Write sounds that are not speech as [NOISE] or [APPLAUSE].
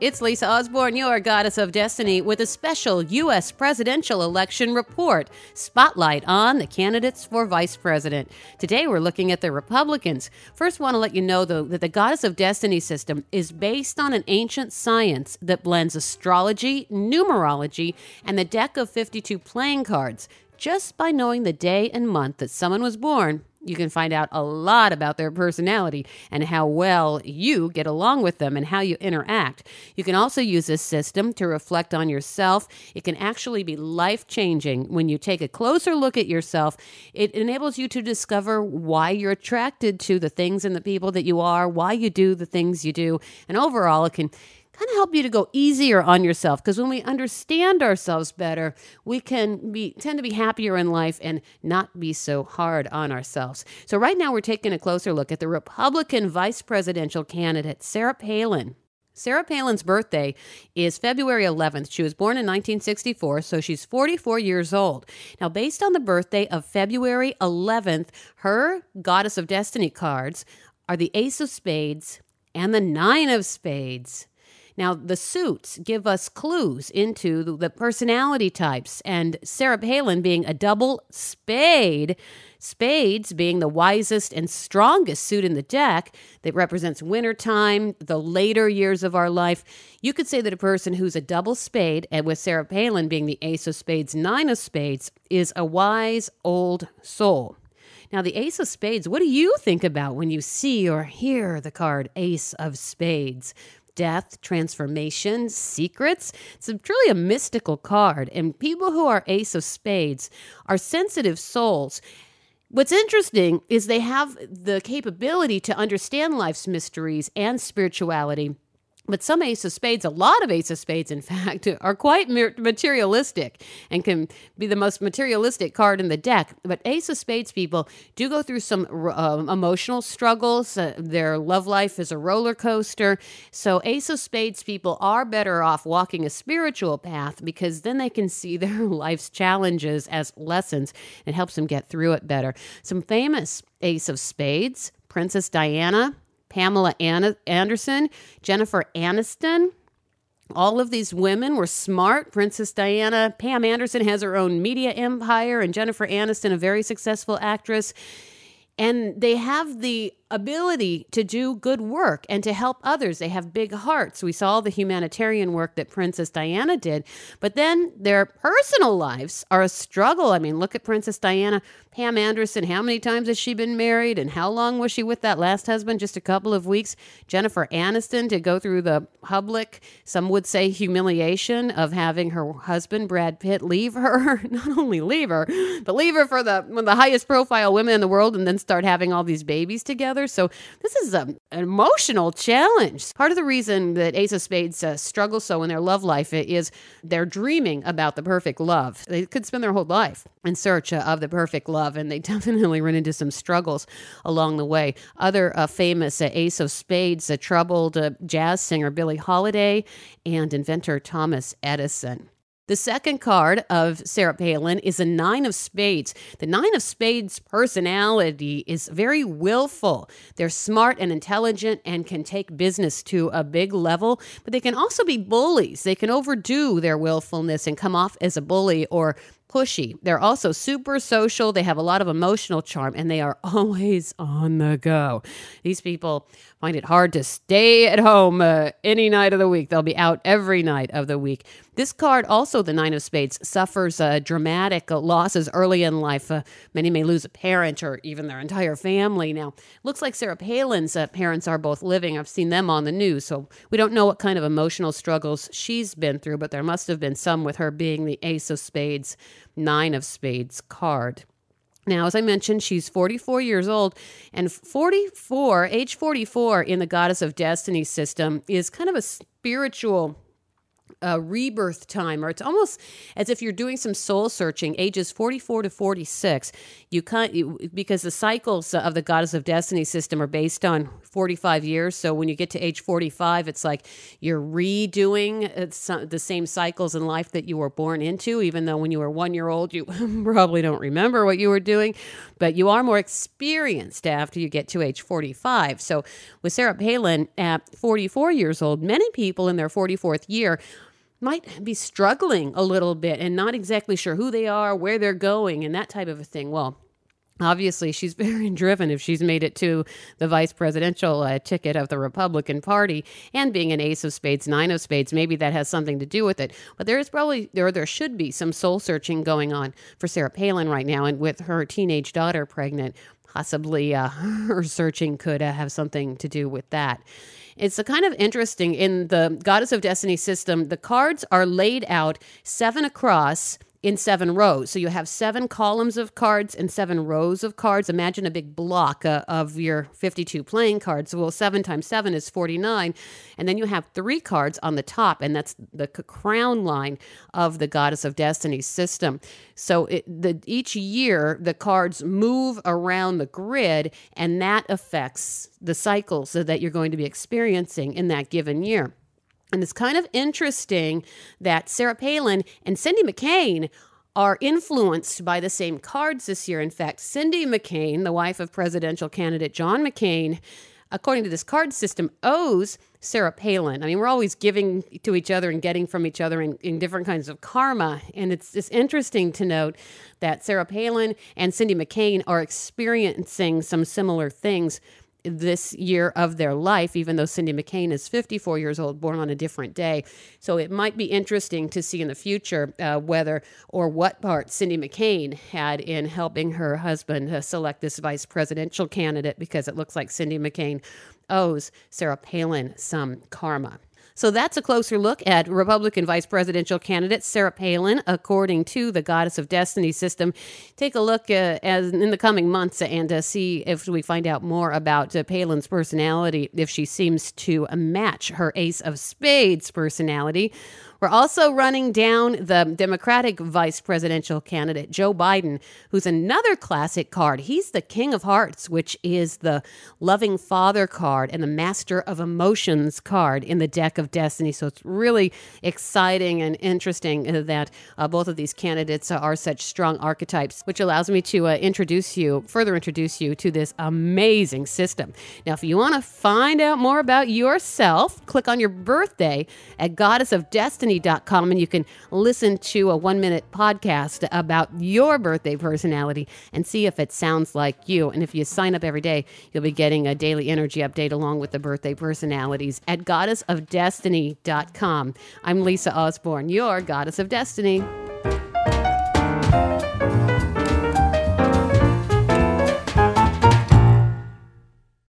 It's Lisa Osborne, your goddess of destiny, with a special U.S. presidential election report spotlight on the candidates for vice president. Today, we're looking at the Republicans. First, want to let you know, though, that the goddess of destiny system is based on an ancient science that blends astrology, numerology, and the deck of 52 playing cards. Just by knowing the day and month that someone was born, you can find out a lot about their personality and how well you get along with them and how you interact. You can also use this system to reflect on yourself. It can actually be life changing when you take a closer look at yourself. It enables you to discover why you're attracted to the things and the people that you are, why you do the things you do, and overall, it can kind of help you to go easier on yourself because when we understand ourselves better, we can be tend to be happier in life and not be so hard on ourselves. So right now we're taking a closer look at the Republican vice presidential candidate Sarah Palin. Sarah Palin's birthday is February 11th. She was born in 1964, so she's 44 years old. Now, based on the birthday of February 11th, her Goddess of Destiny cards are the Ace of Spades and the Nine of Spades. Now, the suits give us clues into the personality types, and Sarah Palin being a double spade, spades being the wisest and strongest suit in the deck that represents wintertime, the later years of our life. You could say that a person who's a double spade, and with Sarah Palin being the ace of spades, nine of spades, is a wise old soul. Now, the Ace of Spades, what do you think about when you see or hear the card Ace of Spades? Death, transformation, secrets. It's a, truly a mystical card. And people who are Ace of Spades are sensitive souls. What's interesting is they have the capability to understand life's mysteries and spirituality but some ace of spades, a lot of ace of spades, in [LAUGHS] fact, are quite materialistic and can be the most materialistic card in the deck. But ace of spades people do go through some uh, emotional struggles. Uh, their love life is a roller coaster. So, ace of spades people are better off walking a spiritual path because then they can see [LAUGHS] their life's challenges as lessons. It helps them get through it better. Some famous ace of spades Princess Diana, Pamela Anderson, Jennifer Aniston. All of these women were smart. Princess Diana, Pam Anderson has her own media empire, and Jennifer Aniston, a very successful actress. And they have the ability to do good work and to help others. They have big hearts. We saw the humanitarian work that Princess Diana did, but then their personal lives are a struggle. I mean, look at Princess Diana, Pam Anderson. How many times has she been married and how long was she with that last husband? Just a couple of weeks. Jennifer Aniston to go through the public, some would say humiliation of having her husband, Brad Pitt, leave her. [LAUGHS] Not only leave her, but leave her for the, one of the highest profile women in the world and then start having all these babies together. So this is a, an emotional challenge. Part of the reason that Ace of Spades uh, struggles so in their love life is they're dreaming about the perfect love. They could spend their whole life in search uh, of the perfect love, and they [LAUGHS] definitely run into some struggles along the way. Other uh, famous uh, Ace of Spades, troubled uh, jazz singer Billie Holiday, and inventor Thomas Edison. The second card of Sarah Palin is a Nine of Spades. The Nine of Spades personality is very willful. They're smart and intelligent and can take business to a big level, but they can also be bullies. They can overdo their willfulness and come off as a bully or pushy. They're also super social. They have a lot of emotional charm and they are [LAUGHS] always on the go. These people find it hard to stay at home uh, any night of the week. They'll be out every night of the week. This card, also the Nine of Spades, suffers uh, dramatic uh, losses early in life. Uh, many may lose a parent or even their entire family. Now, looks like Sarah Palin's uh, parents are both living. I've seen them on the news, so we don't know what kind of emotional struggles she's been through, but there must have been some with her being the Ace of Spades, Nine of Spades card. Now, as I mentioned, she's 44 years old, and 44, age 44 in the Goddess of Destiny system is kind of a spiritual uh, rebirth time, or it's almost as if you're doing some soul searching, ages 44 to 46. You can't, because the cycles of the Goddess of Destiny system are based on 45 years. So when you get to age 45, it's like you're redoing uh, the same cycles in life that you were born into, even though when you were one year old, you [LAUGHS] probably don't remember what you were doing, but you are more experienced after you get to age 45. So with Sarah Palin at 44 years old, many people in their 44th year might be struggling a little bit and not exactly sure who they are, where they're going, and that type of a thing. Well, Obviously, she's [LAUGHS] very driven if she's made it to the vice presidential uh, ticket of the Republican Party, and being an ace of spades, nine of spades, maybe that has something to do with it. But there is probably there there should be some soul searching going on for Sarah Palin right now, and with her teenage daughter pregnant, possibly uh, [LAUGHS] her searching could uh, have something to do with that. It's a kind of interesting in the Goddess of Destiny system. The cards are laid out seven across in seven rows. So you have seven columns of cards and seven rows of cards. Imagine a big block uh, of your 52 playing cards. Well, seven times seven is 49. And then you have three cards on the top, and that's the crown line of the Goddess of Destiny system. So it, the, each year, the cards move around the grid, and that affects the cycles that you're going to be experiencing in that given year. And it's kind of interesting that Sarah Palin and Cindy McCain are influenced by the same cards this year. In fact, Cindy McCain, the wife of presidential candidate John McCain, according to this card system, owes Sarah Palin. I mean, we're always giving to each other and getting from each other in, in different kinds of karma. And it's just interesting to note that Sarah Palin and Cindy McCain are experiencing some similar things this year of their life, even though Cindy McCain is 54 years old, born on a different day. So it might be interesting to see in the future uh, whether or what part Cindy McCain had in helping her husband uh, select this vice presidential candidate, because it looks like Cindy McCain owes Sarah Palin some karma. So that's a closer look at Republican vice presidential candidate Sarah Palin, according to the Goddess of Destiny system. Take a look uh, as in the coming months and uh, see if we find out more about uh, Palin's personality, if she seems to match her Ace of Spades personality we're also running down the Democratic vice presidential candidate, Joe Biden, who's another classic card. He's the King of Hearts, which is the loving father card and the Master of Emotions card in the deck of destiny. So it's really exciting and interesting that uh, both of these candidates are such strong archetypes, which allows me to uh, introduce you, further introduce you to this amazing system. Now, if you want to find out more about yourself, click on your birthday at Goddess of Destiny destiny.com and you can listen to a one minute podcast about your birthday personality and see if it sounds like you. And if you sign up every day, you'll be getting a daily energy update along with the birthday personalities at goddessofdestiny.com. I'm Lisa Osborne, your goddess of destiny.